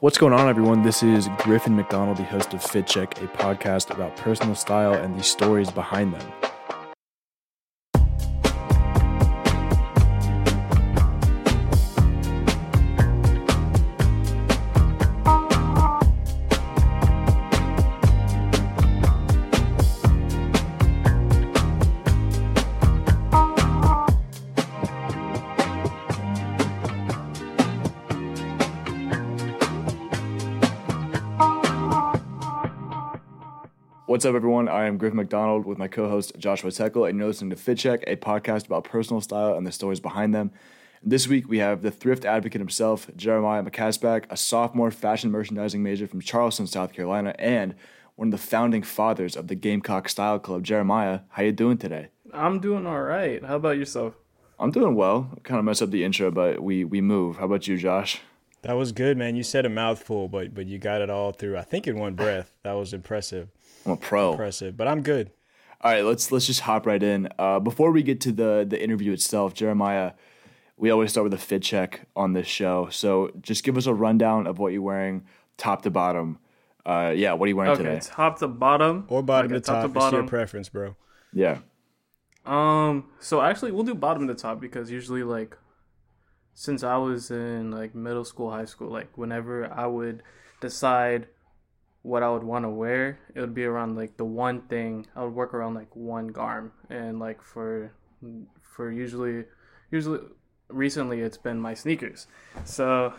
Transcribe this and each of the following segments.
What's going on, everyone? This is Griffin McDonald, the host of Fit Check, a podcast about personal style and the stories behind them. What's up, everyone? I am Griffin McDonald with my co host Joshua Tekel, and you're listening to Fit Check, a podcast about personal style and the stories behind them. This week, we have the thrift advocate himself, Jeremiah McCasback, a sophomore fashion merchandising major from Charleston, South Carolina, and one of the founding fathers of the Gamecock Style Club. Jeremiah, how you doing today? I'm doing all right. How about yourself? I'm doing well. Kind of messed up the intro, but we we move. How about you, Josh? That was good, man. You said a mouthful, but but you got it all through. I think in one breath. That was impressive. I'm a pro. Impressive, but I'm good. All right, let's let's just hop right in. Uh, before we get to the the interview itself, Jeremiah, we always start with a fit check on this show. So just give us a rundown of what you're wearing, top to bottom. Uh, yeah, what are you wearing Okay, today? top to bottom Or bottom Like to a top. It's your preference, bro. Yeah, Um, so actually, we'll do bottom to top because usually, like, since I was in like middle school, high school, like whenever I would decide what I would want to wear, it would be around like the one thing I would work around like one garm, and like for for usually usually recently it's been my sneakers. So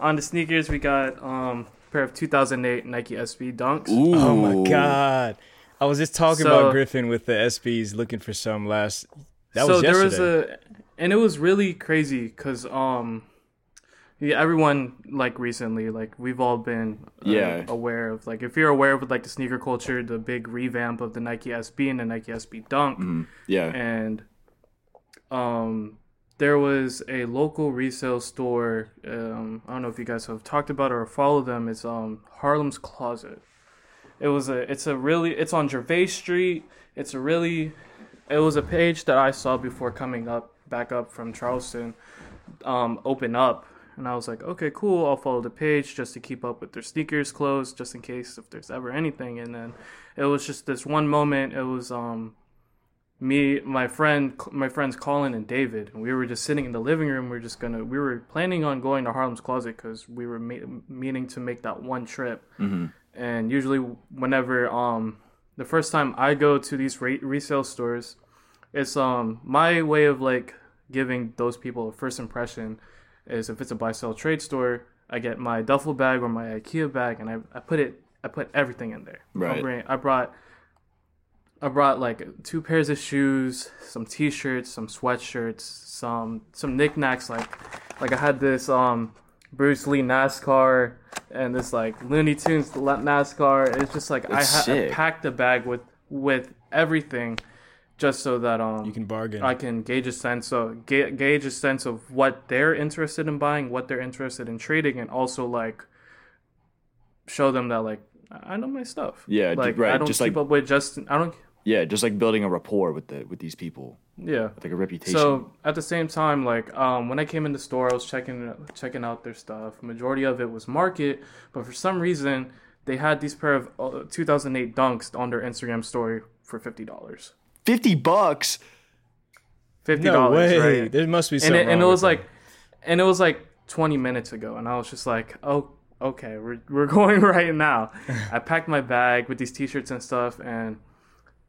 on the sneakers, we got um a pair of 2008 Nike SB Dunks. Ooh. Oh my god. I was just talking So- about Griffin with the SBs looking for some last. That so was there was a and it was really crazy because um yeah everyone like recently like we've all been uh, Yeah. aware of like if you're aware of like the sneaker culture the big revamp of the nike sb and the nike sb dunk Mhm. yeah. and um there was a local resale store um i don't know if you guys have talked about or follow them it's um harlem's closet it was a it's a really it's on gervais street it's a really it was a page that i saw before coming up back up from charleston um open up and i was like okay cool i'll follow the page just to keep up with their sneakers clothes just in case if there's ever anything. And then it was just this one moment it was um me my friend my friends colin and david. And we were just sitting in the living room we are just gonna we were planning on going to harlem's closet because we were meaning to make that one trip. Hmm and usually whenever um the first time i go to these re- resale stores it's um my way of like giving those people a first impression is if it's a buy sell trade store i get my duffel bag or my ikea bag and i, I put it i put everything in there Right. Bring, i brought I brought like two pairs of shoes, some t-shirts, some sweatshirts, some some knickknacks like like I had this um Bruce Lee NASCAR and this like Looney Tunes NASCAR. It's just like That's I, ha- I sick. packed a bag with with everything just so that um You can bargain. I can gauge a sense of ga- gauge a sense of what they're interested in buying, what they're interested in trading, and also like show them that like I know my stuff. Yeah, like right, I don't just keep like- up with just I don't. Yeah, just like building a rapport with the with these people, Yeah. like a reputation. So at the same time, like um, when I came in the store, I was checking checking out their stuff. Majority of it was market, but for some reason they had these pair of uh, 2008 Dunks on their Instagram story for fifty dollars. Fifty bucks. Fifty no dollars, way. right? There must be and something. it, and wrong it was with like, and it was like 20 minutes ago, and I was just like, oh, okay, we're we're going right now. I packed my bag with these t-shirts and stuff, and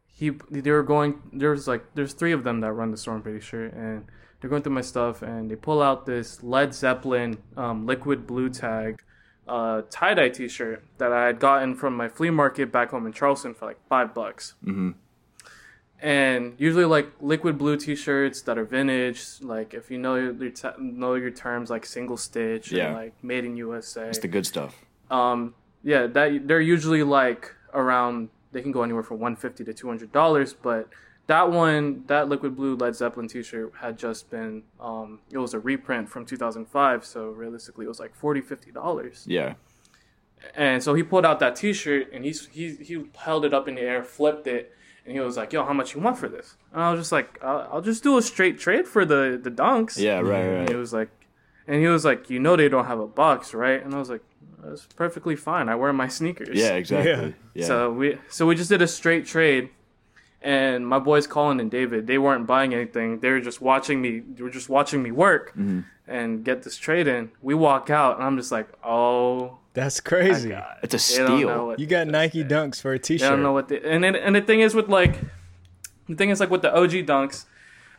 he they were going. There's like there's three of them that run the store, I'm pretty sure, and they're going through my stuff, and they pull out this Led Zeppelin um, liquid blue tag. Uh, tie dye T-shirt that I had gotten from my flea market back home in Charleston for like five bucks hmm and usually like liquid blue t-shirts that are vintage like if you know your, te- know your terms like single stitch Yeah. and like made in usa It's the good stuff. um yeah that they're usually like around they can go anywhere from 150 to 200 dollars but that one that liquid blue led zeppelin t-shirt had just been um it was a reprint from 2005 so realistically it was like 40 50 dollars Yeah. and so he pulled out that T-shirt and he's he he held it up in the air, flipped it, and he was like, "Yo, how much you want for this?" And I was just like, "I'll, I'll just do a straight trade for the the dunks." Yeah. Right. And he was like, And he was like, "You know they don't have a box, right?" And I was like, "That's perfectly fine. I wear my sneakers." Yeah, exactly. Yeah. So we so we just did a straight trade, and my boys Colin and David they weren't buying anything. They were just watching me. They were just watching me work Mm-hmm. and get this trade in. We walk out, and I'm just like, "Oh That's crazy. god!" It's a They don't know steal. You got Nike Dunks for a T-shirt. I don't know what the and it, and the thing is with like the thing is like with the OG dunks,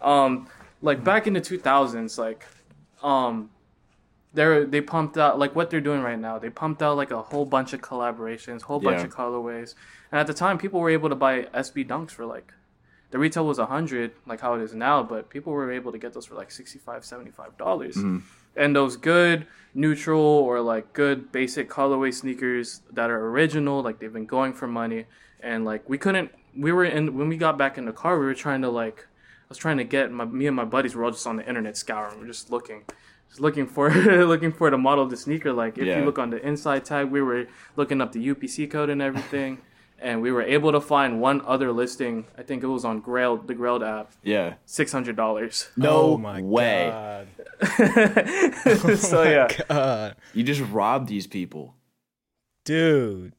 um, like back in the two thousands, like, um, they they pumped out like what they're doing right now. They pumped out like a whole bunch of collaborations, whole bunch Yeah. of colorways, and at the time people were able to buy SB dunks for like. The retail was a hundred, like how it is now, but people were able to get those for like 65 dollars. Mm-hmm. And those good neutral or like good basic colorway sneakers that are original, like they've been going for money, and like we couldn't. We were in when we got back in the car. We were trying to like, I was trying to get my me and my buddies were all just on the internet scouring. We're just looking, just looking for looking for the model of the sneaker. Like if Yeah. you look on the inside tag, we were looking up the UPC code and everything. And we were able to find one other listing. I think it was on Grail, the Grailed app, Yeah. six hundred dollars. No oh my way. God. so oh yeah, God. You just robbed these people. dude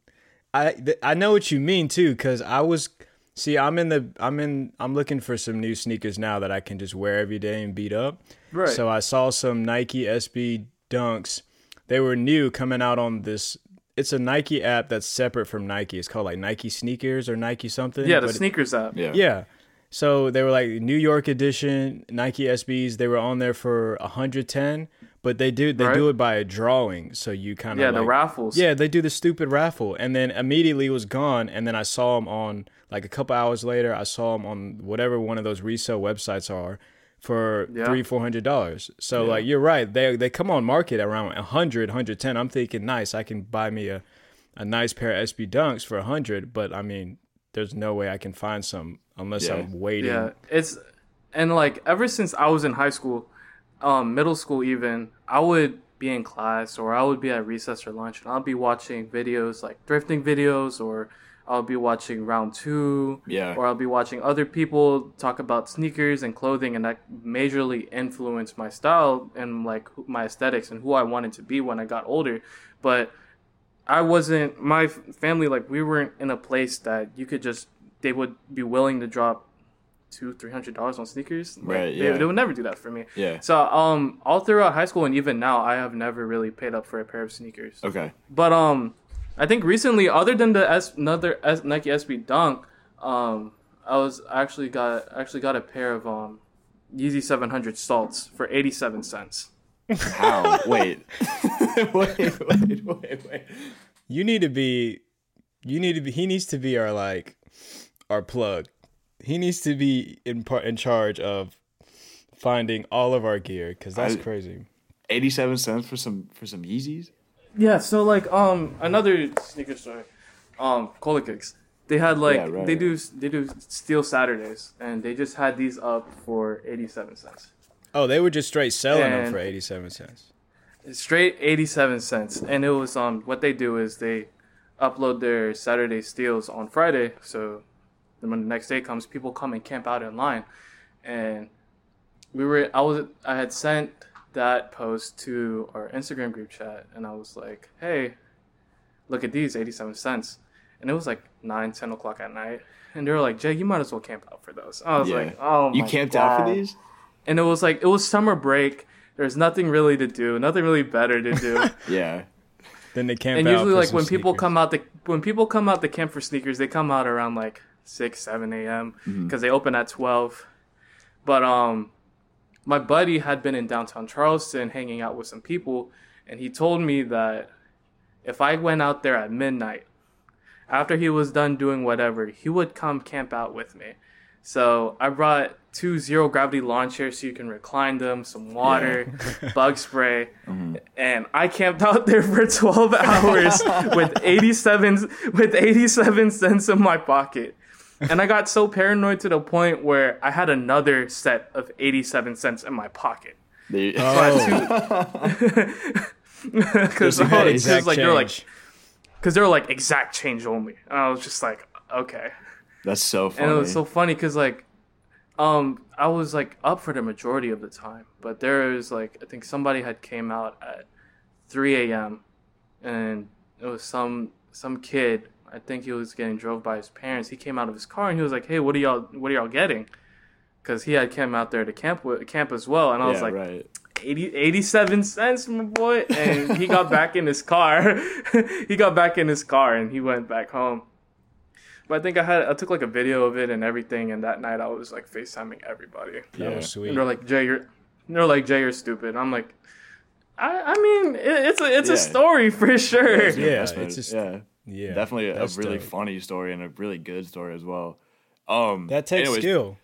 i th- i know what you mean too because i was see i'm in the i'm in i'm looking for some new sneakers now that i can just wear every day and beat up right. so i saw some nike sb dunks they were new coming out on this it's a nike app that's separate from nike it's called like nike sneakers or nike something yeah, the but it- sneakers app. Yeah. yeah. So they were like New York edition Nike SBs. They were on there for 110, but they do they Right. do it by a drawing. So you kind of Yeah, the raffles. Yeah, they do the stupid raffle, and then immediately it was gone. And then I saw them on like a couple hours later. I saw them on whatever one of those resale websites are for Yeah. three four hundred dollars. So Yeah. like you're right. They they come on market around 100 110. I'm thinking nice. I can buy me a a nice pair of SB Dunks for 100, but I mean there's no way I can find some unless Yeah. I'm waiting. Yeah, it's and like ever since I was in high school, um, middle school even, I would be in class or I would be at recess or lunch and I'll be watching videos like drifting videos or I'll be watching round two. Yeah. Or I'll be watching other people talk about sneakers and clothing and that majorly influenced my style and like my aesthetics and who I wanted to be when I got older. But I wasn't my family like we weren't in a place that you could just they would be willing to drop two three hundred dollars on sneakers. Like, Right, yeah. they would never do that for me. Yeah. So um, all throughout high school and even now, I have never really paid up for a pair of sneakers. Okay. But um, I think recently, other than the S, another S, Nike SB Dunk, um, I was actually got actually got a pair of um, Yeezy seven hundred salts for eighty seven cents. How? wait. wait. Wait. Wait. Wait. You need to be you need to be he needs to be our like our plug. He needs to be in part in charge of finding all of our gear cuz that's I- crazy. Eighty-seven cents for some for some Yeezys. Yeah, so like um another sneaker store, um Cola Kicks. They had like Yeah, right, they right. do they do Steal Saturdays and they just had these up for eighty seven cents. Oh, they were just straight selling them for 87 cents. Straight eighty seven cents, and it was um what they do is they upload their Saturday steals on Friday, so then when the next day comes, people come and camp out in line, and we were I was I had sent that post to our Instagram group chat, and I was like, hey, look at these eighty seven cents, and it was like nine ten o'clock at night, and they were like, Jay, you might as well camp out for those. I was Yeah. like, oh, You my camped out for these? and it was like it was summer break. There's nothing really to do, nothing really better to do. Yeah. Then they camp out and usually, for like some when people come out the when people come out the camp for sneakers, they come out around like six, seven a.m. because they open at twelve. But um, my buddy had been in downtown Charleston hanging out with some people, and he told me that if I went out there at midnight, after he was done doing whatever, he would come camp out with me. So I brought two zero gravity lawn chairs so you can recline them, some water, bug spray, and I camped out there for twelve hours with eighty seven with eighty seven cents in my pocket. And I got so paranoid to the point where I had another set of eighty seven cents in my pocket. They- Oh, Because you like they were like because they were like exact change only. And I was just like, okay. That's so funny. And it was so funny because like Um, I was like up for the majority of the time, but there was like I think somebody had came out at 3 a.m. and it was some some kid. I think he was getting drove by his parents. He came out of his car and he was like, "Hey, what are y'all? What are y'all getting?" Because he had came out there to camp with, camp as well, and I was like, right. 80, 87 cents, my boy. And he got back in his car. he got back in his car and he went back home. But I think I had I took like a video of it and everything. And that night I was like FaceTiming everybody. That Yeah. was sweet. And they're like, Jay, you're. They're like, Jay, you're stupid. I'm like, I, I mean, it, it's a it's Yeah. a story for sure. Yeah, Investment. it's just- yeah. Yeah, Definitely a that's really dope. funny story and a really good story as well. Um, That takes anyways, skill.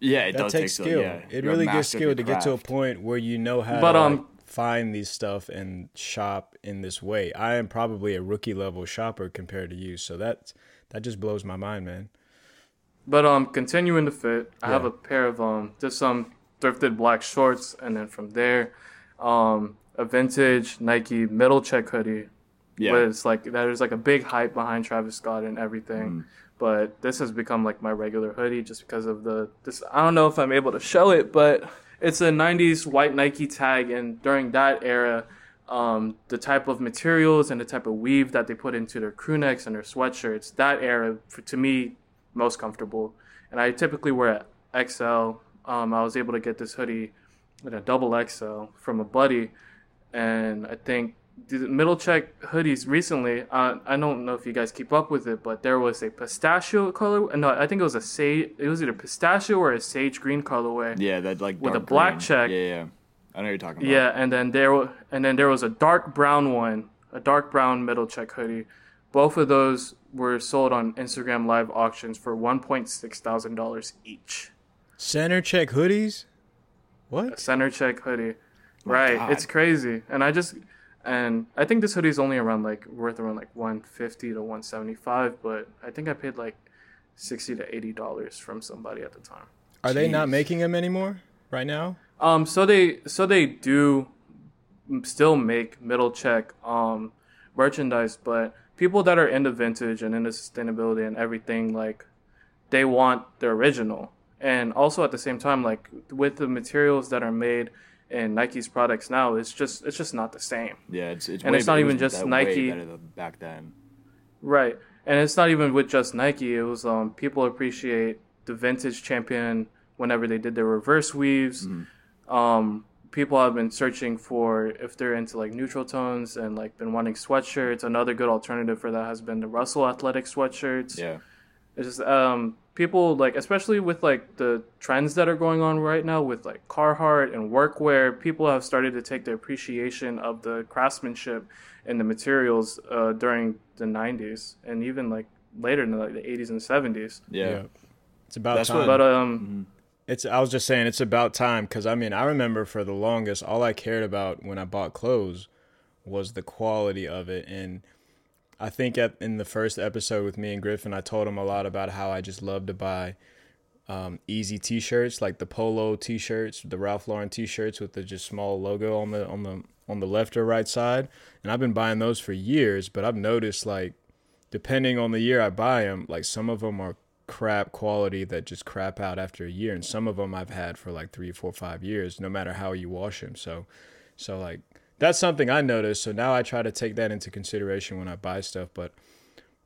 Yeah, it That does takes take skill. Yeah, it You're really gets skill to get to a point where you know how But, to um, like, find these stuff and shop in this way. I am probably a rookie level shopper compared to you, so that that just blows my mind, man. But um, continuing to fit, I have a pair of um, just some thrifted black shorts, and then from there, um, a vintage Nike middle check hoodie. Yeah, But it's like there's like a big hype behind Travis Scott and everything. But this has become like my regular hoodie just because of the this. I don't know if I'm able to show it, but it's a '90s white Nike tag, and during that era, um, the type of materials and the type of weave that they put into their crew necks and their sweatshirts, that era for, to me most comfortable. And I typically wear XL. Um, I was able to get this hoodie in a double XL from a buddy, and I think the middle check hoodies recently. Uh, I don't know if you guys keep up with it, but there was a pistachio color. No, I think it was a sage. It was either pistachio or a sage green colorway. yeah, that like with a black green. check. Yeah, yeah. I know what you're talking about. Yeah, and then there wa- and then there was a dark brown one, a dark brown middle check hoodie. Both of those were sold on Instagram live auctions for one point six thousand dollars each. Center check hoodies. What? Center check hoodie. My right. God. It's crazy. And I just and I think this hoodie is only around like worth around like 150 to 175, but I think I paid like 60 to 80 dollars from somebody at the time. Are they not making them anymore right now? Um so they so they do still make middle check um merchandise, but people that are into vintage and into sustainability and everything like they want the original. And also at the same time like with the materials that are made in Nike's products now, it's just it's just not the same. yeah. It's it's And way it's not it even just Nike. than back then. Right. And it's not even with just Nike. It was um people appreciate the vintage champion whenever they did their reverse weaves. Um people have been searching for if they're into like neutral tones and like been wanting sweatshirts. Another good alternative for that has been the Russell athletic sweatshirts. Yeah, It's just um people like especially with like the trends that are going on right now with like Carhartt and workwear, people have started to take the appreciation of the craftsmanship and the materials uh, during the 90s and even like later in the, like the 80s and 70s. yeah. It's about That's time. what- But um It's. I was just saying it's about time because I mean I remember for the longest all I cared about when I bought clothes was the quality of it, and I think at, in the first episode with me and Griffin, I told him a lot about how I just love to buy um, easy T-shirts like the polo T-shirts, the Ralph Lauren T-shirts with the just small logo on the on the on the left or right side, and I've been buying those for years. But I've noticed like depending on the year I buy them, like some of them are crap quality that just crap out after a year, and some of them I've had for like three, four, five years, no matter how you wash them. So, so like that's something I noticed. So now I try to take that into consideration when I buy stuff. But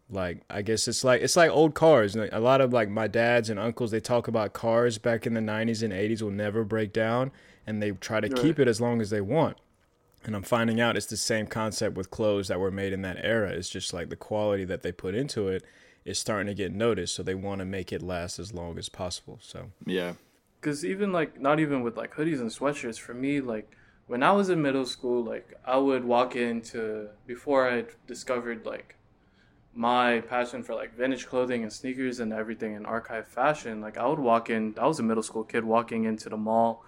like I guess it's like it's like old cars. A lot of like my dads and uncles they talk about cars back in the '90s and '80s will never break down, and they try to Right. keep it as long as they want. And I'm finding out it's the same concept with clothes that were made in that era. It's just like the quality that they put into it is starting to get noticed, so they want to make it last as long as possible. So Yeah. because even like not even with like hoodies and sweatshirts for me like when i was in middle school like i would walk into before i discovered like my passion for like vintage clothing and sneakers and everything in archive fashion like i would walk in i was a middle school kid walking into the mall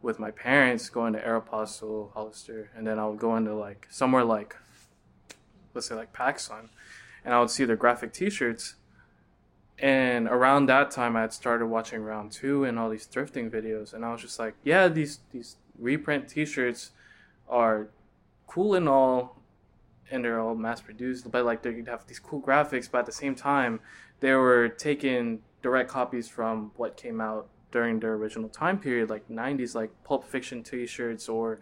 with my parents going to aeropostale hollister and then i would go into like somewhere like let's say like pacsun and i would see their graphic t-shirts. And around that time, I had started watching Round Two and all these thrifting videos, and I was just like, yeah, these these reprint T-shirts are cool and all, and they're all mass produced, but like they have these cool graphics, but at the same time, they were taking direct copies from what came out during their original time period, like '90s, like Pulp Fiction T-shirts or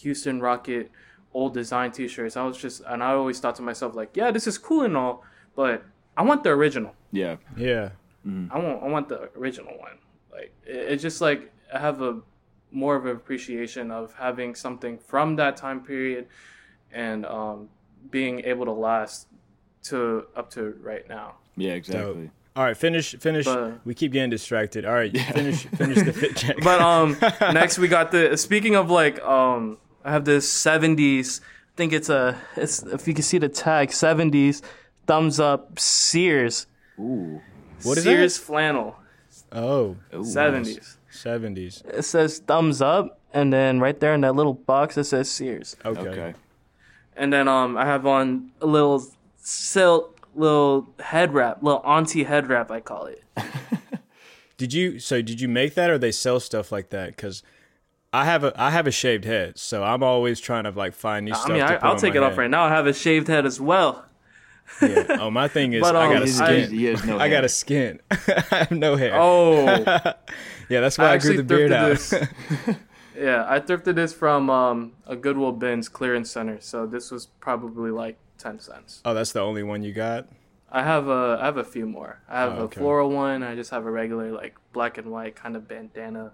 Houston Rocket old design T-shirts. I was just, and I always thought to myself, like, yeah, this is cool and all, but I want the original. Yeah. Yeah. Mm-hmm. I want I want the original one. Like it, it's just like I have a more of an appreciation of having something from that time period and um, being able to last to up to right now. Yeah, exactly. All right, finish finish. But- we keep getting distracted. All right, finish finish the fit check. But um, next we got the speaking of like um, I have this '70s. I think it's a it's if you can see the tag '70s thumbs up Sears. Ooh. What is Sears that? flannel Oh, Ooh, '70s. Seventies. It says thumbs up, and then right there in that little box it says Sears. Okay. Okay. And then um, I have on a little silk, little head wrap, little auntie head wrap, I call it. Did you so did you make that or they sell stuff like that? Because I have a I have a shaved head, so I'm always trying to like find new I stuff. mean, to I, mean, I'll on take my it off right now. I have a shaved head as well. Yeah. Oh, my thing is But, I um, got a He skin. has- he has no I got a skin. I have no hair. Oh, yeah, that's why I, grew the beard out. thrifted this. yeah, I thrifted this from um, a Goodwill Bins clearance center. So this was probably like ten cents. oh, that's the only one you got. I have a I have a few more. I have Oh, a floral one. I just have a regular like black and white kind of bandana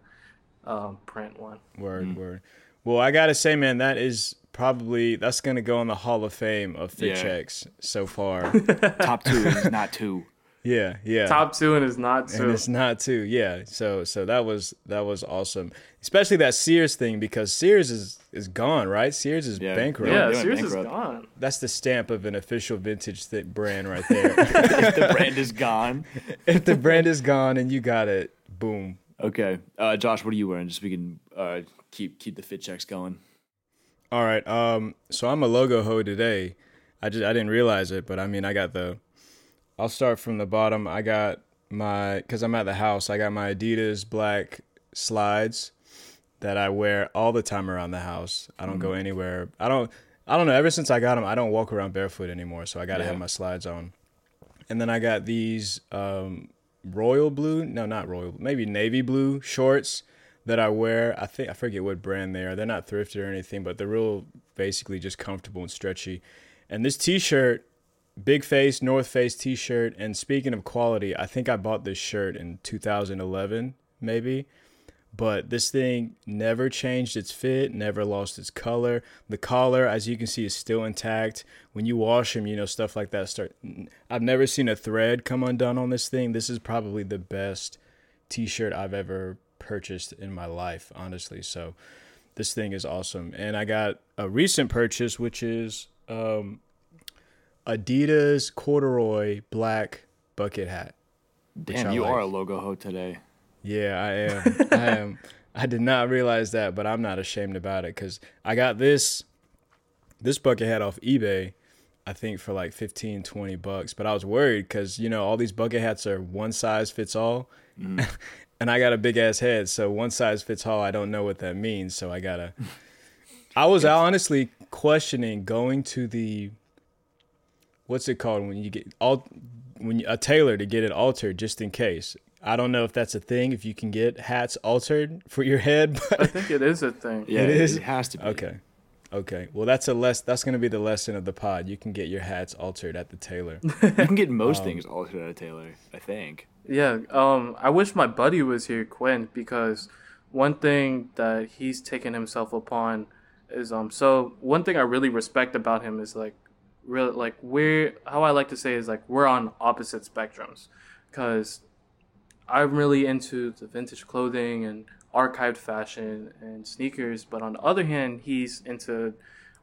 um, print one. Word, Mm. word. Well, I gotta say, man, that is probably that's gonna go in the Hall of Fame of fit Yeah. checks so far. Top two is not two. Yeah, yeah. Top two and it's not two. and two. it's not two. Yeah. So so that was that was awesome. Especially that Sears thing because Sears is is gone, right? Sears is Yeah. bankrupt. Yeah, they went Sears is gone. That's the stamp of an official vintage thick brand right there. if the brand is gone. if the brand is gone and you got it, boom. Okay. Uh, Josh, what are you wearing? Just so we can uh, keep keep the fit checks going. All right. Um. So I'm a logo ho today. I just I didn't realize it, but I mean I got the. I'll start from the bottom. I got my because I'm at the house. I got my Adidas black slides that I wear all the time around the house. I don't go anywhere. I don't. I don't know. Ever since I got them, I don't walk around barefoot anymore. So I got to Yeah. have my slides on. And then I got these um, royal blue. No, not royal. Maybe navy blue shorts that I wear. I think I forget what brand they are. They're not thrifted or anything, but they're real basically just comfortable and stretchy. And this t-shirt, big face North Face t-shirt. And speaking of quality, I think I bought this shirt in 2011, maybe. But this thing never changed its fit, never lost its color. The collar, as you can see, is still intact. When you wash them, you know stuff like that start. I've never seen a thread come undone on this thing. This is probably the best T-shirt I've ever purchased in my life, honestly. So this thing is awesome. And I got a recent purchase, which is um, Adidas corduroy black bucket hat. Damn, you like. are a logo ho today. Yeah, I am. I am. I did not realize that, but I'm not ashamed about it because I got this this bucket hat off eBay, I think for like 15, 20 bucks. But I was worried because you know all these bucket hats are one size fits all, mm-hmm. and I got a big ass head, so one size fits all. I don't know what that means, so I gotta. I was honestly questioning going to the what's it called when you get all when you, a tailor to get it altered just in case. I don't know if that's a thing if you can get hats altered for your head, I think it is a thing. Yeah, It it, is? it has to be. okay. Okay. Well, that's a less that's going to be the lesson of the pod. You can get your hats altered at the tailor. You can get Um, most things altered at a tailor, I think. Yeah, um, I wish my buddy was here, Quinn, because one thing that he's taken himself upon is um. So one thing I really respect about him is like, real like we're how I like to say is like we're on opposite spectrums, because I'm really into the vintage clothing and archived fashion and sneakers, but on the other hand, he's into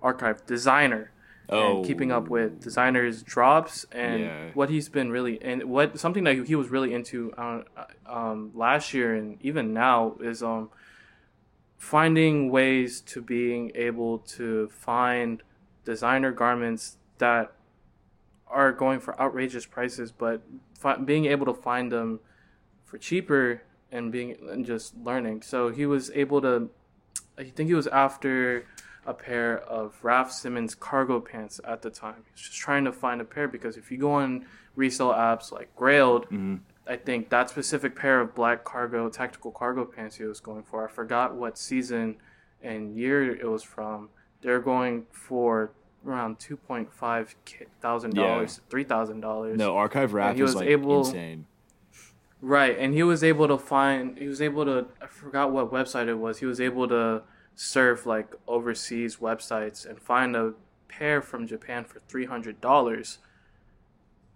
archived designer Oh, and keeping up with designers drops and Yeah. what he's been really and what something that he was really into uh, um, last year and even now is um finding ways to being able to find designer garments that are going for outrageous prices but fi- being able to find them for cheaper and being and just learning so he was able to i think he was after a pair of Raf Simons cargo pants at the time. He was just trying to find a pair because if you go on resale apps like Grailed, mm-hmm. I think that specific pair of black cargo tactical cargo pants he was going for. I forgot what season and year it was from. They're going for around two point five thousand dollars, three thousand dollars. No, Archive was was like able- insane. Right, and he was able to find. He was able to. I forgot what website it was. He was able to surf like overseas websites and find a pair from Japan for three hundred dollars.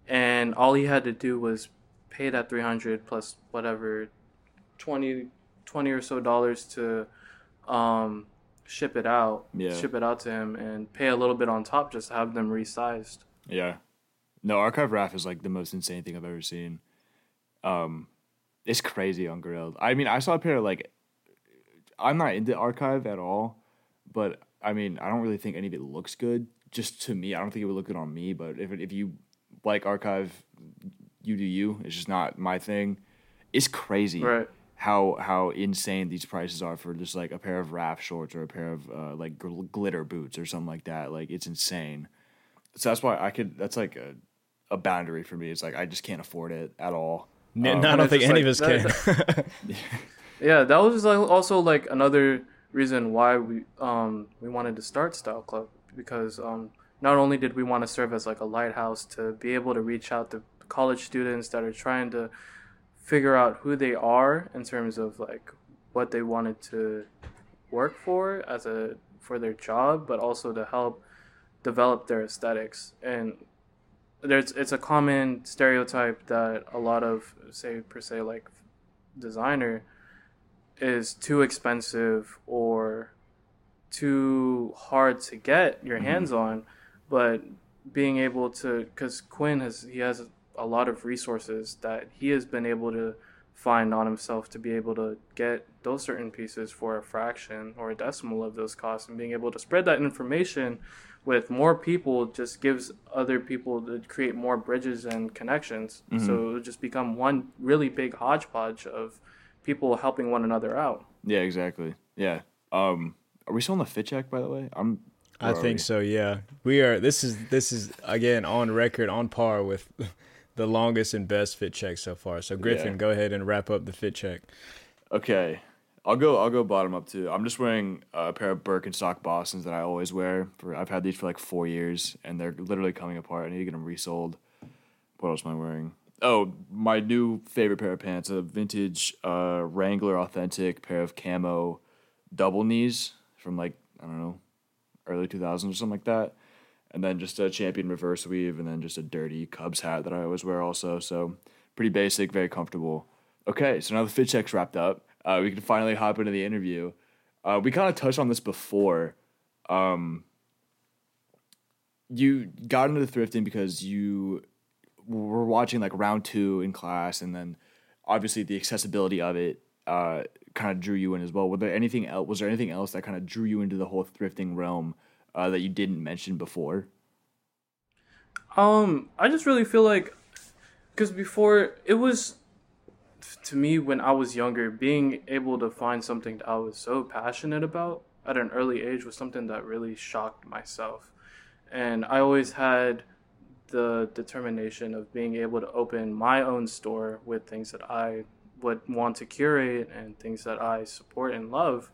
And all he had to do was pay that three hundred plus whatever 20, 20 or so dollars to um, ship it out. Yeah. Ship it out to him and pay a little bit on top just to have them resized. Yeah. No, Archive Raf is like the most insane thing I've ever seen. Um, it's crazy on Grailed. I mean, I saw a pair of like, I'm not into Archive at all, but I mean, I don't really think any of it looks good. Just to me, I don't think it would look good on me. But if it, if you like Archive, you do you. It's just not my thing. It's crazy Right. How how insane these prices are for just like a pair of Raf shorts or a pair of uh, like gl- glitter boots or something like that. Like it's insane. So that's why I could. That's like a, a boundary for me. It's like I just can't afford it at all. N- Um, no, I don't think any like- of us that- can. Yeah, that was like also like another reason why we um we wanted to start Style Club because um not only did we want to serve as like a lighthouse to be able to reach out to college students that are trying to figure out who they are in terms of like what they wanted to work for as a for their job, but also to help develop their aesthetics. And there's it's a common stereotype that a lot of say per se like designer is too expensive or too hard to get your mm-hmm. hands on but being able to because quinn has he has a lot of resources that he has been able to find on himself to be able to get those certain pieces for a fraction or a decimal of those costs and being able to spread that information with more people just gives other people to create more bridges and connections so it would just become one really big hodgepodge of people helping one another out Yeah, exactly. Yeah. Um, are we still on the fit check? By the way, I'm. I think we? so. Yeah, we are. This is this is again on record, on par with the longest and best fit check so far. So Griffin, Yeah. go ahead and wrap up the fit check. Okay, I'll go. I'll go bottom up too. I'm just wearing a pair of Birkenstock Boston's that I always wear. For I've had these for like four years, and they're literally coming apart. I need to get them resold. What else am I wearing? Oh, my new favorite pair of pants: a vintage uh, Wrangler authentic pair of camo double knees from like I don't know, early 2000s or something like that. And then just a champion reverse weave, and then just a dirty Cubs hat that I always wear also. So pretty basic, very comfortable. Okay, so now the fit check's wrapped up. Uh, we can finally hop into the interview. Uh, we kind of touched on this before. Um, you got into thrifting because you were watching like round two in class, and then obviously the accessibility of it uh, kind of drew you in as well. Was there anything else? Was there anything else that kind of drew you into the whole thrifting realm uh, that you didn't mention before? Um, I just really feel like because before it was to me when I was younger, being able to find something that I was so passionate about at an early age was something that really shocked myself. And I always had the determination of being able to open my own store with things that I would want to curate and things that I support and love.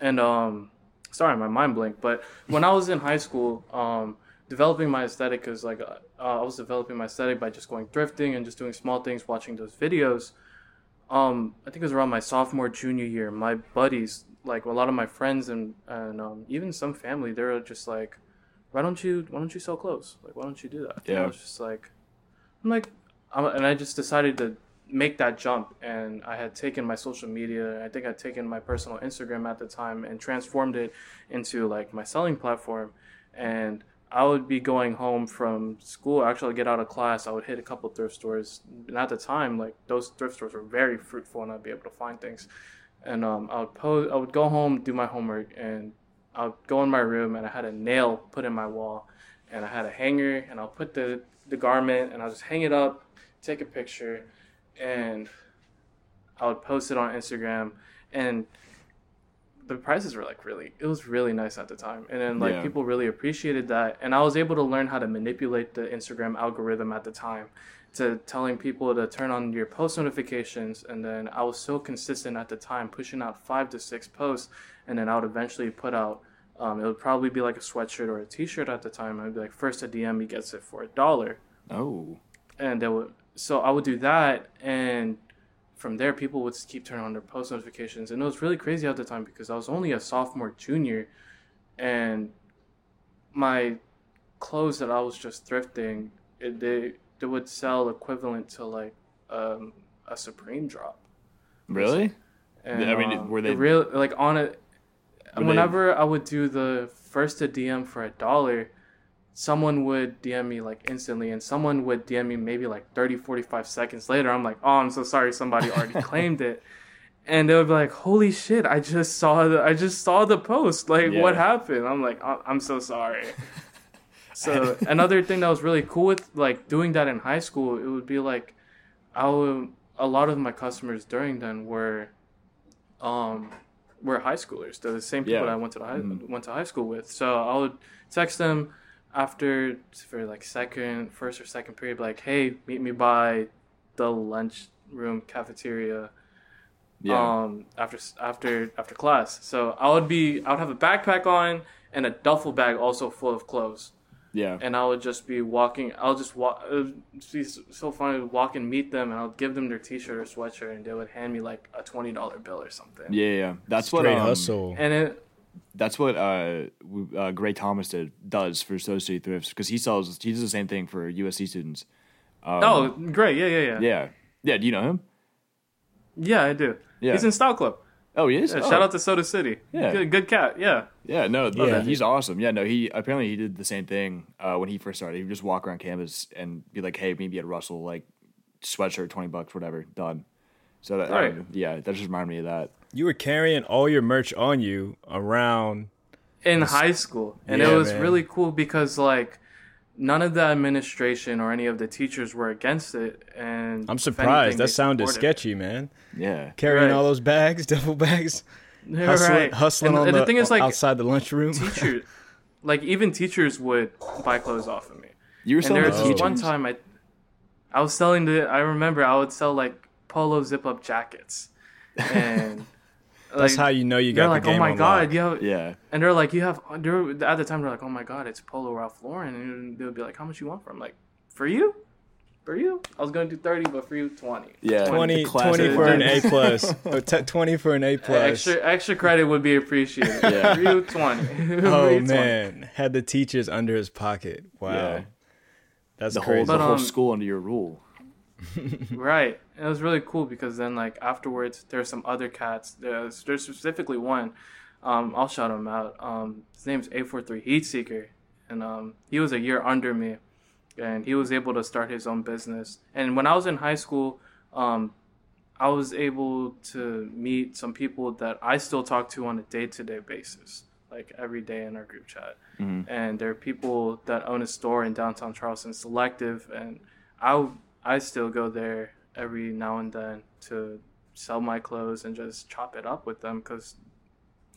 And um, sorry, my mind blinked. But when I was in high school, um, developing my aesthetic is like uh, I was developing my aesthetic by just going thrifting and just doing small things, watching those videos. Um, I think it was around my sophomore junior year. My buddies, like a lot of my friends and and um, even some family, they were just like, "Why don't you Why don't you sell clothes? Like, why don't you do that?" And I was just like, I'm like, I'm, and I just decided to make that jump. And I had taken my social media, I think I'd taken my personal Instagram at the time and transformed it into like my selling platform. And I would be going home from school, actually get out of class, I would hit a couple thrift stores. And at the time, like those thrift stores were very fruitful and I'd be able to find things. And um, I would pose, I would go home, do my homework, and I would go in my room and I had a nail put in my wall and I had a hanger and I'll put the, the garment and I'll just hang it up, take a picture, and I would post it on Instagram and the prices were like really it was really nice at the time and then like Yeah. people really appreciated that and I was able to learn how to manipulate the Instagram algorithm at the time to telling people to turn on your post notifications and then I was so consistent at the time pushing out 5 to 6 posts and then I would eventually put out um, it would probably be like a sweatshirt or a t-shirt at the time. I'd be like first a DM he gets it for a dollar. Oh. And they would so I would do that and from there people would keep turning on their post notifications and it was really crazy at the time because I was only a sophomore junior and my clothes that I was just thrifting it, they they would sell equivalent to like um, a Supreme drop. Really? And, I mean, um, were they- real like on it? Were they- Whenever I would do the first to DM for a dollar, someone would DM me like instantly, and someone would DM me maybe like 30, 45 seconds later. I'm like, oh, I'm so sorry, somebody already claimed it. And they would be like, "Holy shit! I just saw the I just saw the post. Like, what happened?" I'm like, "I- "I'm so sorry." So another thing that was really cool with like doing that in high school, it would be like, I would a lot of my customers during then were, um, were high schoolers. They're the same people Yeah. that I went to the high, Mhm. went to high school with. So I would text them after for like second, first or second period, like, hey, meet me by the lunchroom cafeteria Yeah. um after after after class. So I would be I would have a backpack on and a duffel bag also full of clothes, yeah. and I would just be walking. I'll just walk. It would be so funny to walk and meet them, and I'll give them their T-shirt or sweatshirt, and they would hand me like a twenty dollar bill or something. Yeah, yeah. That's what Straight um, hustle. And it That's what uh, uh Gray Thomas did, does for Soda City Thrifts because he sells. He does the same thing for USC students. Um, oh great yeah yeah yeah yeah, yeah, yeah. Do you know him? Yeah, I do. Yeah. He's in Style Club. Oh, he is. Yeah, Oh. Shout out to Soda City. Yeah. good, good cat. Yeah. Yeah, no, Yeah. yeah, he's awesome. Yeah, no, he apparently he did the same thing uh, when he first started. He would just walk around campus and be like, "Hey, maybe at Russell, like sweatshirt, twenty bucks, whatever, done." So that, Right. um, yeah, that just reminded me of that. You were carrying all your merch on you around. in high school and Yeah, it was man. really cool because like none of the administration or any of the teachers were against it and I'm surprised. anything, that sounded supported it. sketchy, man. Yeah, Carrying Right. all those bags, duffel bags, Yeah, hustling, right. hustling and, on and the, the thing is like outside the lunchroom. teachers like even teachers would buy clothes off of me you were and selling there was this one time i i was selling the i remember i would sell like polo zip up jackets and That's like, how you know you they're got like the game oh my on god lock. yo Yeah, And they're like, you have. They're, at the time, they're like, oh my god, it's Polo Ralph Lauren, and they would be like, how much you want for? 'em? like, for you, for you. I was gonna do thirty, but for you, twenty. yeah. 20, 20 for an. A plus. Or t- 20 for an A plus. Extra extra credit would be appreciated. Yeah. For you, twenty. Oh you, 20. man, had the teachers under his pocket. Wow, Yeah. that's The crazy. whole the But, whole um, school under your rule. Right. It was really cool because then, like afterwards, there's some other cats. There's there's specifically one. Um, I'll shout him out. Um, his name's A43 Heat Seeker, and um, he was a year under me, and he was able to start his own business. And when I was in high school, um, I was able to meet some people that I still talk to on a day to day basis, like every day in our group chat. Mhm. And there are people that own a store in downtown Charleston, Selective, and I I still go there every now and then to sell my clothes and just chop it up with them because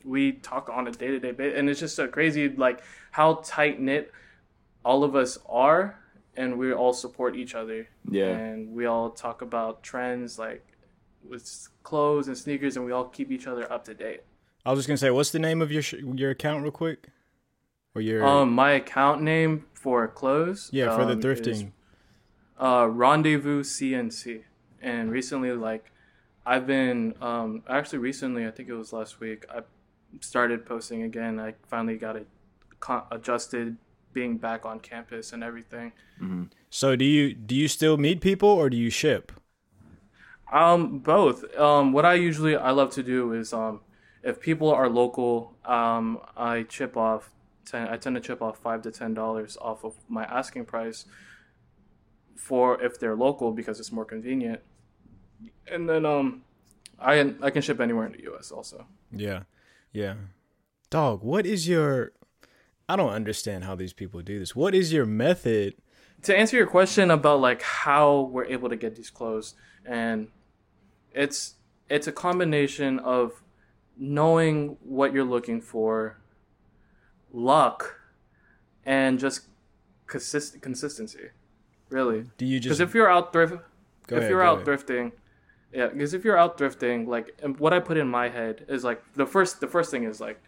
we talk on a day to day basis, and it's just so crazy like how tight knit all of us are, and we all support each other Yeah, and we all talk about trends like with clothes and sneakers and we all keep each other up to date I was just gonna say, what's the name of your sh- your account, real quick? Or your um my account name for clothes yeah for the um, is, thrifting. Uh rendezvous cnc and recently like i've been um actually recently i think it was last week i started posting again i finally got it con- adjusted being back on campus and everything So do you do you still meet people or do you ship? Um, both. Um, what I usually I love to do is um, if people are local, um, I chip off. Ten, I tend to chip off five to ten dollars off of my asking price for if they're local because it's more convenient. And then um, I I can ship anywhere in the U.S. also. Yeah, yeah. Dog, what is your? I don't understand how these people do this. What is your method? to answer your question about like how we're able to get these clothes and it's it's a combination of knowing what you're looking for luck and just consist- consistency really. Do you just? Because if you're out thrift, Go if ahead, you're out ahead. thrifting, yeah, because if you're out thrifting, like what I put in my head is like the first the first thing is like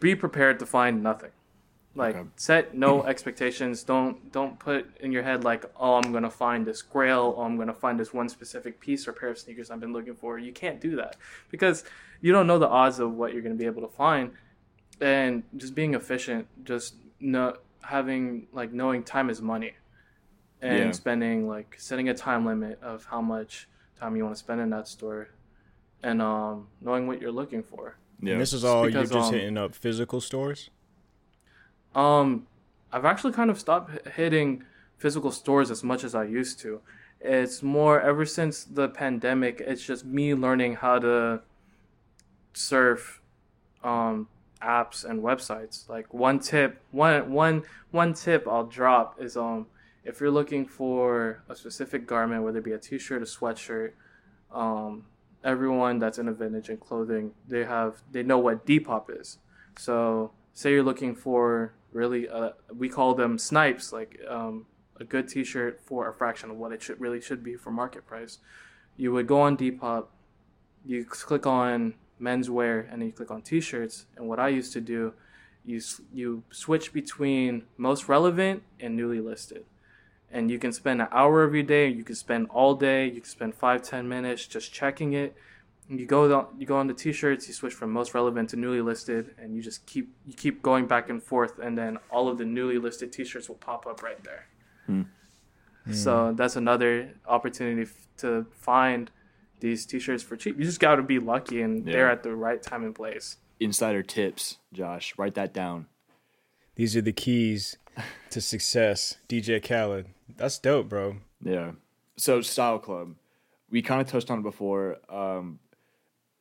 be prepared to find nothing. Like Okay. set no expectations. Don't don't put in your head like oh I'm gonna find this grail. Oh I'm gonna find this one specific piece or pair of sneakers I've been looking for. You can't do that because you don't know the odds of what you're gonna be able to find. And just being efficient, just no having like knowing time is money and Yeah. spending like setting a time limit of how much time you want to spend in that store and um knowing what you're looking for Yeah. And this is all because, you're just um, hitting up physical stores. um i've actually kind of stopped hitting physical stores as much as i used to it's more ever since the pandemic it's just me learning how to surf um apps and websites like one tip one one one tip i'll drop is um if you're looking for a specific garment whether it be a t-shirt a sweatshirt um everyone that's in a vintage and clothing they have they know what depop is. So say you're looking for really uh, we call them snipes like um, a good t-shirt for a fraction of what it should really should be for market price you would go on depop you click on menswear and then you click on t-shirts. And what i used to do you you switch between most relevant and newly listed and you can spend an hour of your day you can spend all day you can spend five ten minutes just checking it you go down, you go on the t-shirts you switch from most relevant to newly listed and you just keep you keep going back and forth and then all of the newly listed t-shirts will pop up right there hmm. so hmm. that's another opportunity f- to find these t-shirts for cheap you just got to be lucky and Yeah. they're at the right time and place Insider tips, Josh. Write that down. These are the keys to success. DJ Khaled. That's dope, bro. Yeah. So Style Club, we kind of touched on it before, um,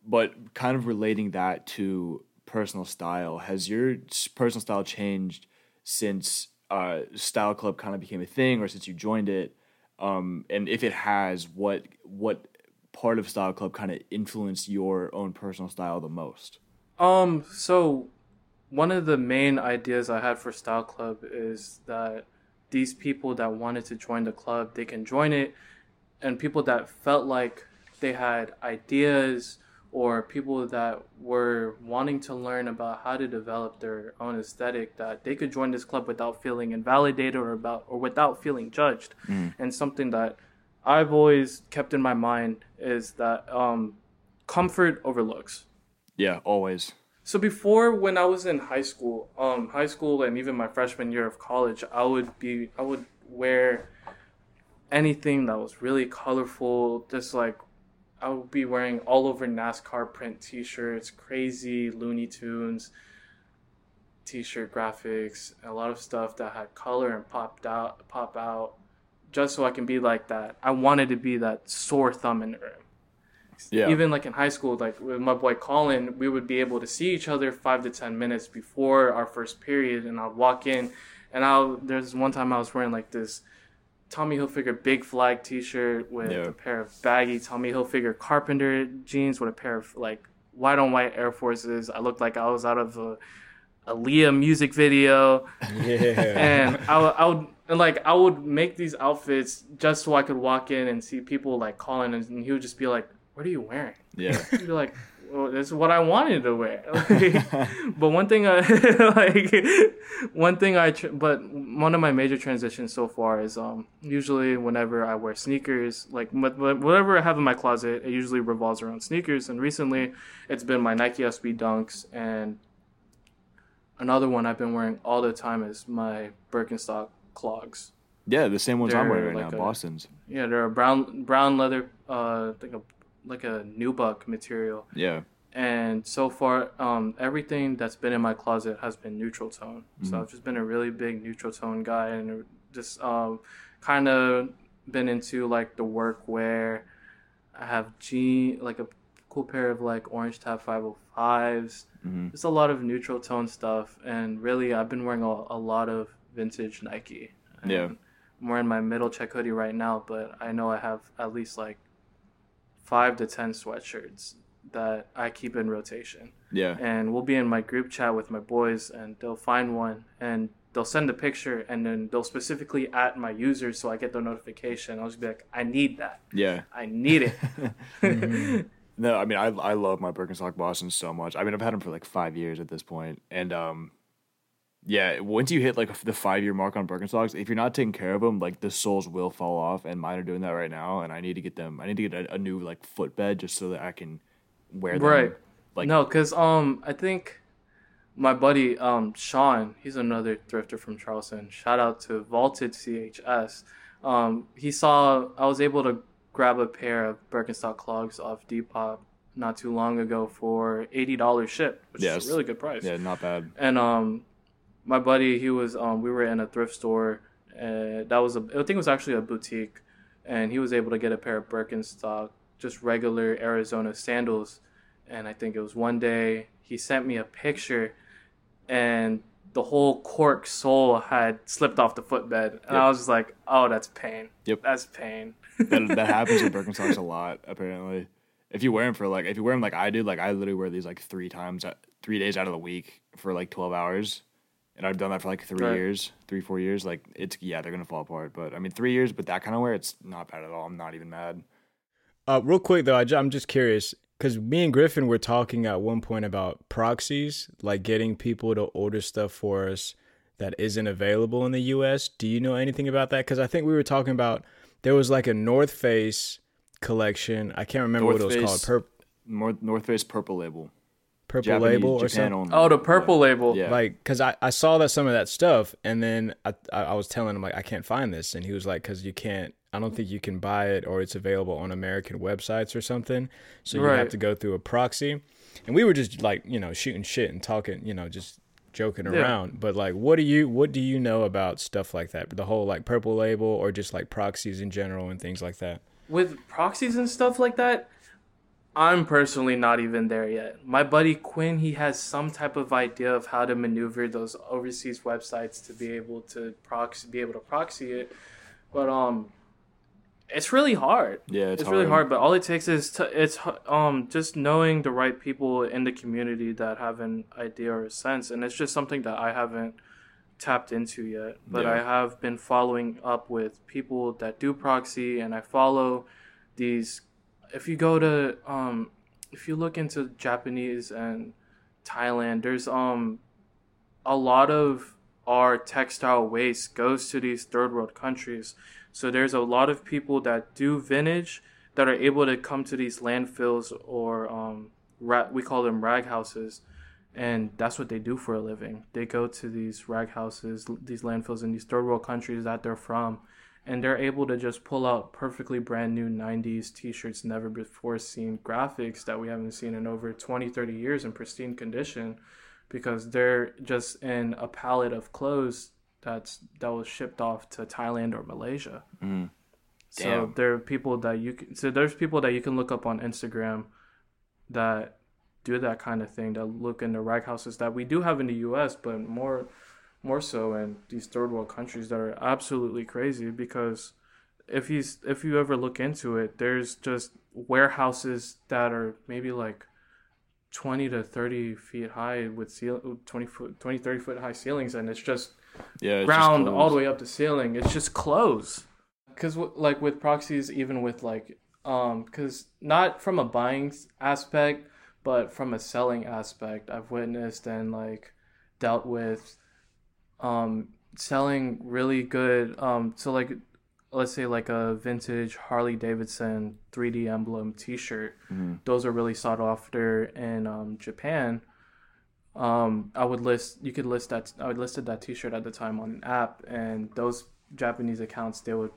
but kind of relating that to personal style. Has your personal style changed since uh, Style Club kind of became a thing, or since you joined it? Um, and if it has, what what part of Style Club kind of influenced your own personal style the most? Um, so one of the main ideas I had for Style Club is that these people that wanted to join the club, they can join it, and people that felt like they had ideas or people that were wanting to learn about how to develop their own aesthetic that they could join this club without feeling invalidated or about or without feeling judged. And something that I've always kept in my mind is that um, comfort overlooks. Yeah, always. So before, when I was in high school, um, high school and even my freshman year of college, I would be, I would wear anything that was really colorful. Just like I would be wearing all over NASCAR print T-shirts, crazy Looney Tunes T-shirt graphics, a lot of stuff that had color and popped out, pop out, just so I can be like that. I wanted to be that sore thumb in the room Yeah. even like in high school, like with my boy Colin, we would be able to see each other five to ten minutes before our first period, and I'd walk in, and I'll there's one time I was wearing like this Tommy Hilfiger big flag T-shirt with Yeah. a pair of baggy Tommy Hilfiger Carpenter jeans with a pair of like white on white Air Forces. I looked like I was out of a Aaliyah music video Yeah. and I, would- I would and like I would make these outfits just so I could walk in and see people like Colin, and he would just be like, "What are you wearing?" yeah. I'd be like, well, "This is what I wanted to wear." but one thing I like, one thing I tr- but one of my major transitions so far is um usually whenever I wear sneakers, like wh- wh- whatever I have in my closet, it usually revolves around sneakers. And recently, it's been my Nike SB Dunks and another one I've been wearing all the time is my Birkenstock clogs. Yeah, the same ones I'm wearing right like now, a- Boston's. Yeah, they're a brown brown leather, uh, like a like a nubuck material. Yeah. And so far, um, everything that's been in my closet has been neutral tone. So I've just been a really big neutral tone guy, and just um, kind of been into like the work wear. I have jean like a cool pair of like orange tab 505s. Mhm. Just a lot of neutral tone stuff, and really, I've been wearing a, a lot of vintage Nike. Yeah. I'm wearing my middle check hoodie right now, but I know I have at least like five to ten sweatshirts that I keep in rotation. Yeah. And we'll be in my group chat with my boys, and they'll find one, and they'll send a picture, and then they'll specifically at my user, so I get the notification. I'll just be like, I need that. Yeah. I need it. No, I mean I I love my Birkenstock Boston so much. I mean I've had them for like five years at this point, and um, yeah, once you hit like the five year mark on Birkenstocks, if you're not taking care of them, like the soles will fall off, and mine are doing that right now. And I need to get them. I need to get a, a new like footbed just so that I can wear them. Right. Like no, because um, I think my buddy um Sean, he's another thrifter from Charleston. Shout out to Vaulted CHS. Um, he saw I was able to grab a pair of Birkenstock clogs off Depop not too long ago for eighty dollars ship, which Yes. is a really good price. Yeah, not bad. And um, my buddy, he was um, we were in a thrift store. Uh, that was a, I think it was actually a boutique, and he was able to get a pair of Birkenstock, just regular Arizona sandals. And I think it was one day he sent me a picture, and the whole cork sole had slipped off the footbed, and Yep. I was just like, "Oh, that's pain. Yep. that's pain." That that happens with Birkenstocks a lot apparently. If you wear them for like if you wear them like I do, like I literally wear these like three times, three days out of the week for like twelve hours. And I've done that for like three Right. years, three four years. Like it's yeah, they're gonna fall apart. But I mean, three years, but that kind of wear, it's not bad at all. I'm not even mad. Uh, real quick though, I ju- I'm just curious because me and Griffin were talking at one point about proxies, like getting people to order stuff for us that isn't available in the U.S. Do you know anything about that? Because I think we were talking about there was like a North Face collection. I can't remember North what it was Face called. Pur- North North Face purple label, purple Japanese, label or something. only. Oh, the purple label. Yeah. Like, cause I, I saw that some of that stuff, and then I I I was telling him like I can't find this, and he was like, cause you can't. I don't think you can buy it, or it's available on American websites or something. So you have to go through a proxy. And we were just like you know shooting shit and talking, you know, just joking Yeah. around. But like, what do you what do you know about stuff like that? The whole like purple label, or just like proxies in general and things like that. with proxies and stuff like that, I'm personally not even there yet. My buddy Quinn, he has some type of idea of how to maneuver those overseas websites to be able to proxy, be able to proxy it, but um, it's really hard. Yeah, it's, It's, really hard, but all it takes is to, it's um just knowing the right people in the community that have an idea or a sense, and it's just something that I haven't tapped into yet. But Yeah. I have been following up with people that do proxy, and I follow these. If you go to um, if you look into Japanese and Thailand, there's um a lot of our textile waste goes to these third world countries. So there's a lot of people that do vintage that are able to come to these landfills or um, ra- we call them rag houses, and that's what they do for a living. They go to these rag houses, these landfills in these third world countries that they're from, and they're able to just pull out perfectly brand new 90s t-shirts, never before seen graphics that we haven't seen in over 20, 30 years in pristine condition because they're just in a pallet of clothes that's that was shipped off to Thailand or Malaysia. Mm. So there are people that you can so there's people that you can look up on Instagram that do that kind of thing that look into rag houses that we do have in the US but more more so in these third world countries that are absolutely crazy because if you if you ever look into it there's just warehouses that are maybe like 20 to 30 feet high with ceil- 20 foot 20 30 foot high ceilings and it's just Yeah, it's ground clothes. all the way up to ceiling. It's just clothes. Because like with proxies, even with like um, because not from a buying aspect, but from a selling aspect, I've witnessed and like dealt with um selling really good um so like let's say like a vintage Harley Davidson 3D emblem T-shirt. Mhm. Those are really sought after in um, Japan. Um, I would list you could list that I would listed that T-shirt at the time on an app, and those Japanese accounts they would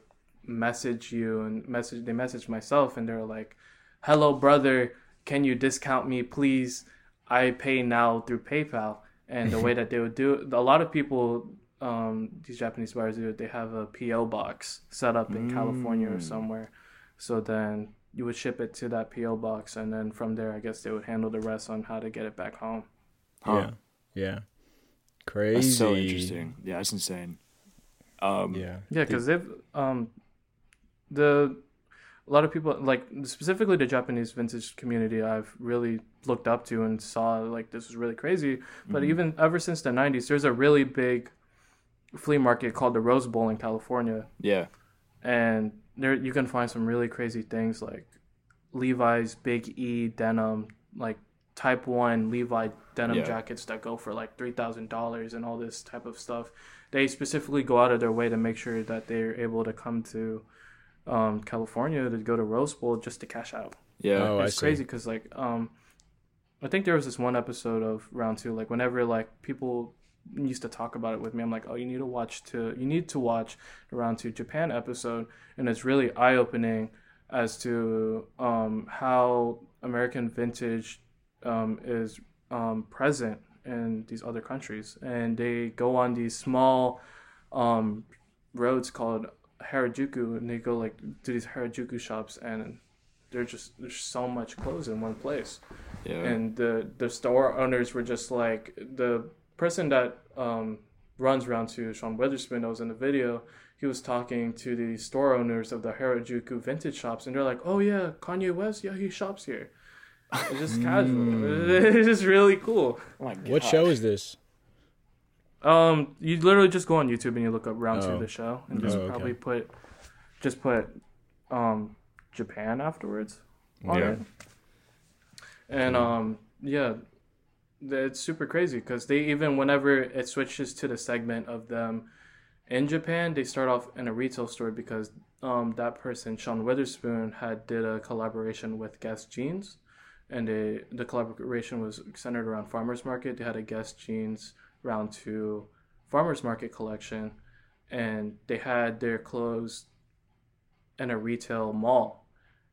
message you and message they message myself and they're like, "Hello, brother, can you discount me, please? I pay now through PayPal." And the way that they would do a lot of people um, these Japanese buyers do. They have a PO box set up in California or Mm. somewhere. So then you would ship it to that PO box, and then from there, I guess they would handle the rest on how to get it back home. Huh. Yeah, yeah, crazy. That's so interesting. Yeah, that's insane. Um, Yeah, Yeah, because they've um, the a lot of people like specifically the Japanese vintage community I've really looked up to and saw like this was really crazy. But mm-hmm. even ever since the '90s, there's a really big flea market called the Rose Bowl in California, Yeah. and there you can find some really crazy things like Levi's Big E denim, like Type One Levi denim Yeah. jackets that go for like three thousand dollars and all this type of stuff. They specifically go out of their way to make sure that they're able to come to um, California to go to Rose Bowl just to cash out. Yeah. Oh, I it's see. crazy because like um, I think there was this one episode of Round Two. Like whenever like people used to talk about it with me, I'm like, oh, you need to watch to you need to watch the Round Two Japan episode, and it's really eye opening as to um, how American vintage um, is um, present in these other countries, and they go on these small um, roads called Harajuku, and they go like to these Harajuku shops, and they're just there's so much clothes in one place, Yeah. and the the store owners were just like the person that um, runs around to Sean Wotherspoon that was in the video. He was talking to the store owners of the Harajuku vintage shops, and they're like, "Oh yeah, Kanye West, yeah, he shops here." It's just casual. It's just really cool. oh my What show is this? Um, you literally just go on YouTube and you look up round two Oh. of the show and just Oh, okay. probably put, just put, um, Japan afterwards on Yeah. it. And um, yeah, th- it's super crazy because they even whenever it switches to the segment of them in Japan, they start off in a retail store because um that person Sean Wotherspoon had did a collaboration with Guess Jeans, and they, the collaboration was centered around farmers market. They had a Guess Jeans round two farmers market collection, and they had their clothes in a retail mall.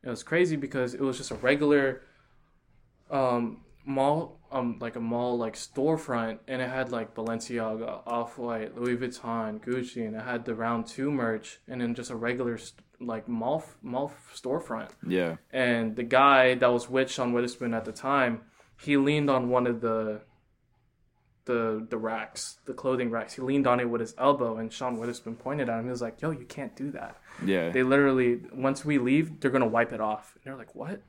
It was crazy because it was just a regular um mall um like a mall like storefront and it had like Balenciaga, Off White, Louis Vuitton, Gucci, and it had the round two merch and then just a regular st- like mall mall storefront. Yeah. And the guy that was with Sean Wotherspoon at the time, he leaned on one of the the the racks, the clothing racks. He leaned on it with his elbow, and Sean Wotherspoon pointed at him. He was like, "Yo, you can't do that." Yeah. They literally, once we leave, they're gonna wipe it off. And they're like, "What?"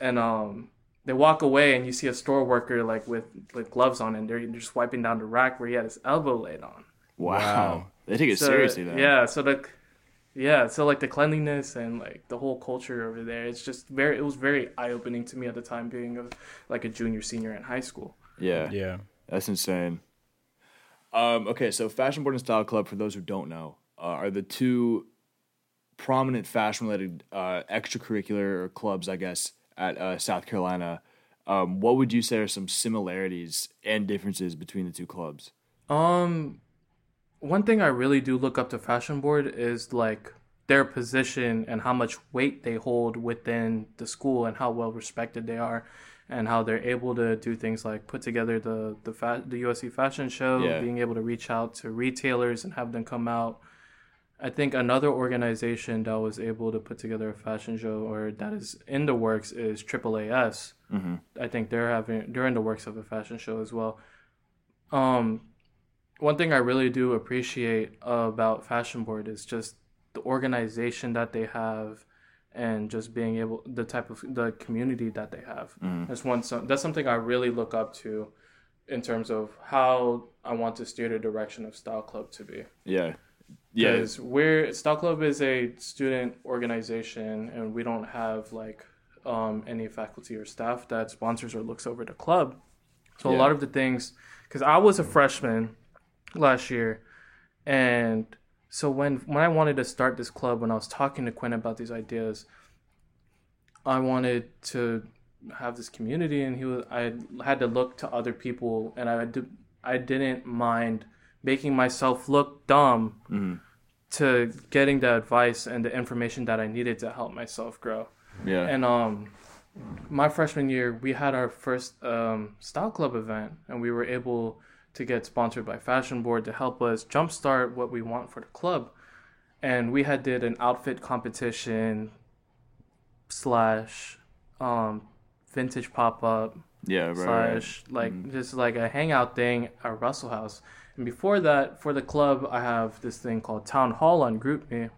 And um, they walk away, and you see a store worker like with like gloves on, and they're just wiping down the rack where he had his elbow laid on. wow. Wow. They take it So, seriously though. Yeah, so the yeah, so like the cleanliness and like the whole culture over there, it's just very it was very eye opening to me at the time being a, like a junior senior in high school. Yeah. Yeah. That's insane. Um, okay, so Fashion Board and Style Club, for those who don't know, uh, are the two prominent fashion related uh, extracurricular clubs, I guess, at uh, South Carolina. Um, what would you say are some similarities and differences between the two clubs? Um, one thing I really do look up to Fashion Board is like their position and how much weight they hold within the school and how well respected they are, and how they're able to do things like put together the the fa- the USC fashion show, Yeah. being able to reach out to retailers and have them come out. I think another organization that was able to put together a fashion show or that is in the works is AAAS. Mm-hmm. I think they're having they're in the works of a fashion show as well. Um, one thing I really do appreciate about Fashion Board is just the organization that they have, and just being able the type of the community that they have. That's one so that's something I really look up to, in terms of how I want to steer the direction of Style Club to be. Yeah. Yeah. Because we're Style Club is a student organization, and we don't have like um, any faculty or staff that sponsors or looks over the club. So Yeah. a lot of the things, because I was a freshman last year, and so when when I wanted to start this club, when I was talking to Quinn about these ideas, I wanted to have this community, and he was I had to look to other people, and I did I didn't mind making myself look dumb to getting the advice and the information that I needed to help myself grow. yeah. And um, my freshman year, we had our first um, style club event, and we were able to get sponsored by Fashion Board to help us jumpstart what we want for the club. And we had did an outfit competition slash um, vintage pop up yeah. Right. right. slash like just like a hangout thing at Russell House. And before that, for the club, I have this thing called Town Hall on GroupMe.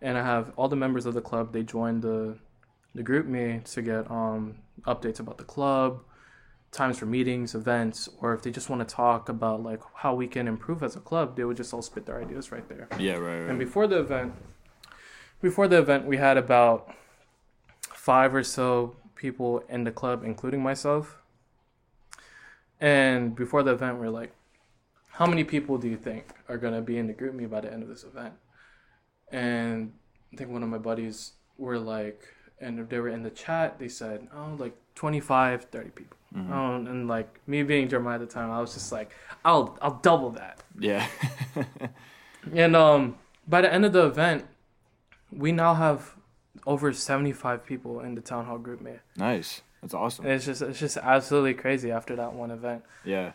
and I have all the members of the club. They join the the group me to get um, updates about the club, times for meetings, events, or if they just want to talk about like how we can improve as a club, they would just all spit their ideas right there. Yeah, right, right. And before the event, before the event, we had about five or so people in the club, including myself. And before the event, we are like, "How many people do you think are gonna be in the group me by the end of this event?" And I think one of my buddies were like, and they were in the chat. They said, "Oh, like 25, 30 people." Mm-hmm. Um, and like me being Jeremiah at the time, I was just like, "I'll I'll double that." yeah. And um, by the end of the event, we now have over 75 people in the town hall group me. nice. That's awesome. And it's just it's just absolutely crazy after that one event. Yeah.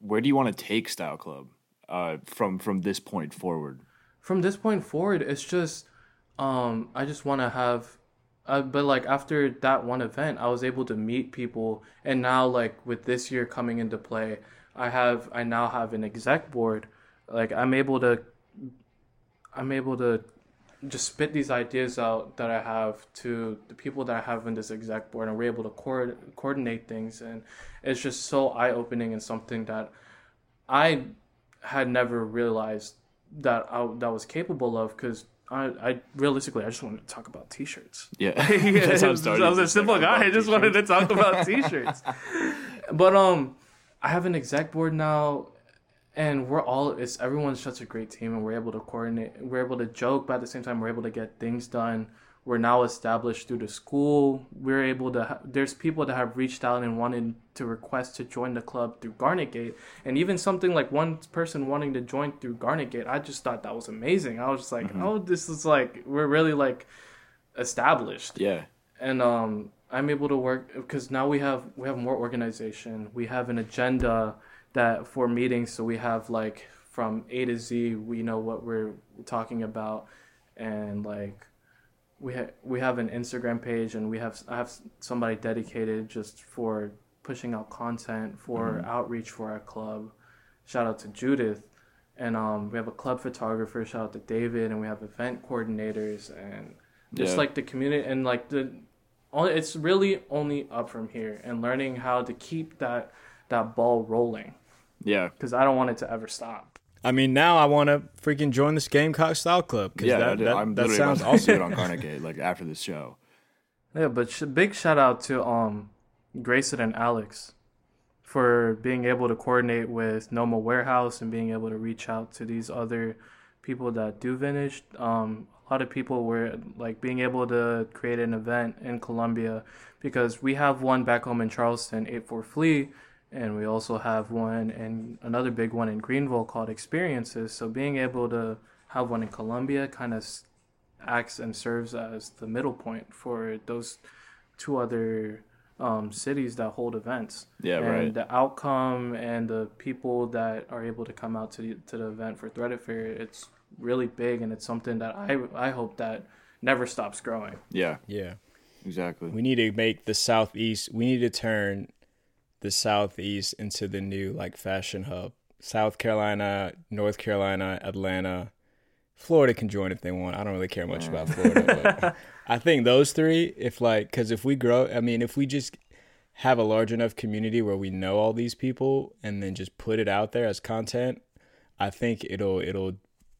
Where do you want to take Style Club uh, from from this point forward? From this point forward, it's just um, I just want to have. Uh, but like after that one event, I was able to meet people, and now like with this year coming into play, I have I now have an exec board. Like I'm able to, I'm able to just spit these ideas out that I have to the people that I have in this exec board, and we're able to co- coordinate things, and it's just so eye opening and something that I had never realized that I that was capable of because. I, I realistically I just wanted to talk about t-shirts. Yeah. yeah, That's how it I was, started. I was a like, simple guy. I just wanted to talk about t-shirts. but um, I have an exec board now, and we're all it's everyone's such a great team, and we're able to coordinate. We're able to joke, but at the same time, we're able to get things done. We're now established through the school. We're able to. Ha- there's people that have reached out and wanted to request to join the club through Garnet Gate, and even something like one person wanting to join through Garnet Gate. I just thought that was amazing. I was just like, Mm-hmm. oh, this is like we're really like established Yeah. and um, I'm able to work because now we have we have more organization. We have an agenda that for meetings, so we have like from A to Z. We know what we're talking about, and like we ha- we have an Instagram page, and we have I have somebody dedicated just for pushing out content for outreach for our club. Shout out to Judith. And um, we have a club photographer. Shout out to David, and we have event coordinators, and just Yeah. like the community and like the only it's really only up from here and learning how to keep that that ball rolling Yeah. because I don't want it to ever stop. I mean, now I want to freaking join this Gamecock Style Club. 'cause Yeah. that, that, I'm that literally sounds about to awesome. on Garnet Gate, like after this show. Yeah, but sh- big shout out to um Grayson and Alex for being able to coordinate with Noma Warehouse and being able to reach out to these other people that do vintage. Um, a lot of people were like being able to create an event in Columbia because we have one back home in Charleston, 84 Flea, and we also have one and another big one in Greenville called Experiences. So being able to have one in Columbia kind of acts and serves as the middle point for those two other um, cities that hold events. Yeah, and right. the outcome and the people that are able to come out to the, to the event for Threaded Fair, it's really big and it's something that I I hope that never stops growing. Yeah. Yeah. Exactly. We need to make the southeast. We need to turn the southeast into the new like fashion hub. South Carolina, North Carolina, Atlanta, Florida can join if they want. I don't really care much about Florida, but I think those three, if like, because if we grow, I mean, if we just have a large enough community where we know all these people and then just put it out there as content, I think it'll it'll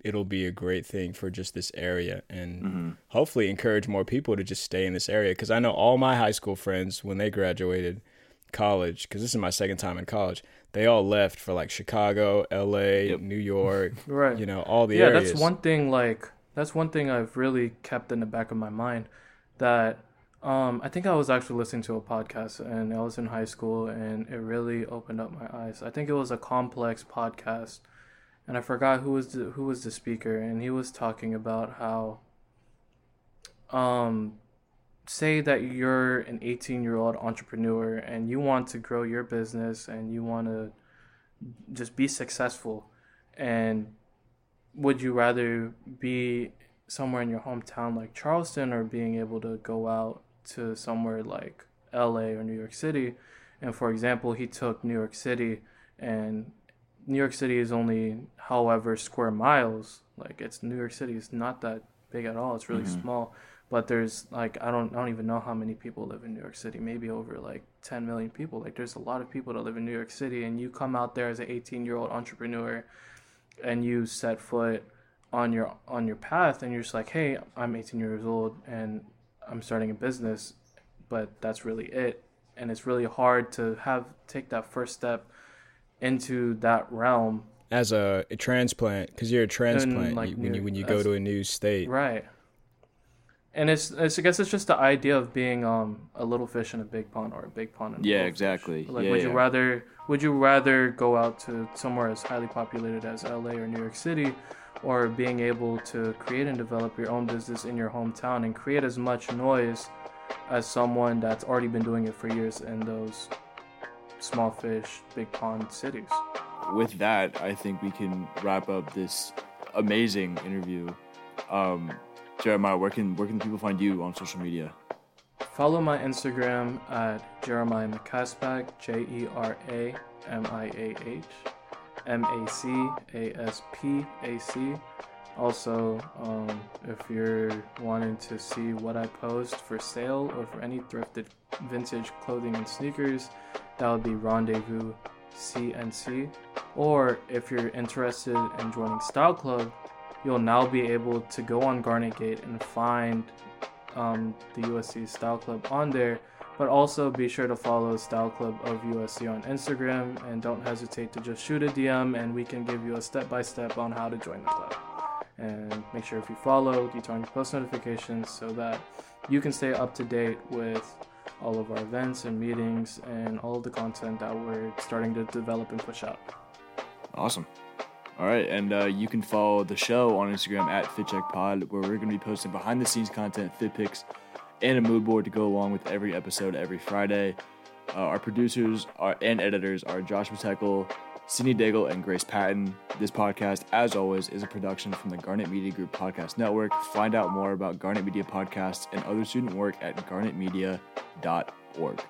it'll be a great thing for just this area and mm-hmm. hopefully encourage more people to just stay in this area because I know all my high school friends when they graduated college because this is my second time in college they all left for like Chicago, LA, New York, Right. you know, all the yeah, areas. that's one thing. Like that's one thing I've really kept in the back of my mind. That um, I think I was actually listening to a podcast, and I was in high school, and it really opened up my eyes. I think it was a complex podcast, and I forgot who was the, who was the speaker, and he was talking about how, um, say that you're an 18 year old entrepreneur and you want to grow your business and you want to just be successful and would you rather be somewhere in your hometown like Charleston or being able to go out to somewhere like LA or New York City? And for example, he took New York City and New York City is only however square miles. Like it's New York City is not that big at all. It's really Mhm. small. But there's like I don't I don't even know how many people live in New York City. Maybe over like 10 million people. Like there's a lot of people that live in New York City, and you come out there as an 18 year old entrepreneur, and you set foot on your on your path, and you're just like, hey, I'm 18 years old, and I'm starting a business, but that's really it. And it's really hard to have take that first step into that realm As a, a transplant, because you're a transplant like, you- when you when you go to a new state. Right. And it's, it's I guess it's just the idea of being um a little fish in a big pond or a big pond in a Yeah, little fish. exactly. Like Yeah, would you rather would you rather go out to somewhere as highly populated as LA or New York City or being able to create and develop your own business in your hometown and create as much noise as someone that's already been doing it for years in those small fish, big pond cities. with that, I think we can wrap up this amazing interview. Um, Jeremiah, where can where can people find you on social media? Follow my Instagram at Jeremiah Macaspac, J E R A M I A H M A C A S P A C. Also, um, if you're wanting to see what I post for sale or for any thrifted vintage clothing and sneakers, that would be Rendezvous CNC. Or if you're interested in joining Style Club, you'll now be able to go on Garnet Gate and find um, the USC Style Club on there. But also be sure to follow Style Club of USC on Instagram and don't hesitate to just shoot a DM and we can give you a step by step on how to join the club. And make sure if you follow, you turn on your post notifications so that you can stay up to date with all of our events and meetings and all of the content that we're starting to develop and push out. Awesome. All right, and uh, you can follow the show on Instagram at FitCheckPod, where we're going to be posting behind the scenes content, fit pics, and a mood board to go along with every episode every Friday. Uh, our producers are, and editors are Josh Tekel, Sydney Daigle, and Grace Patton. This podcast, as always, is a production from the Garnet Media Group Podcast Network. Find out more about Garnet Media podcasts and other student work at garnetmedia.org.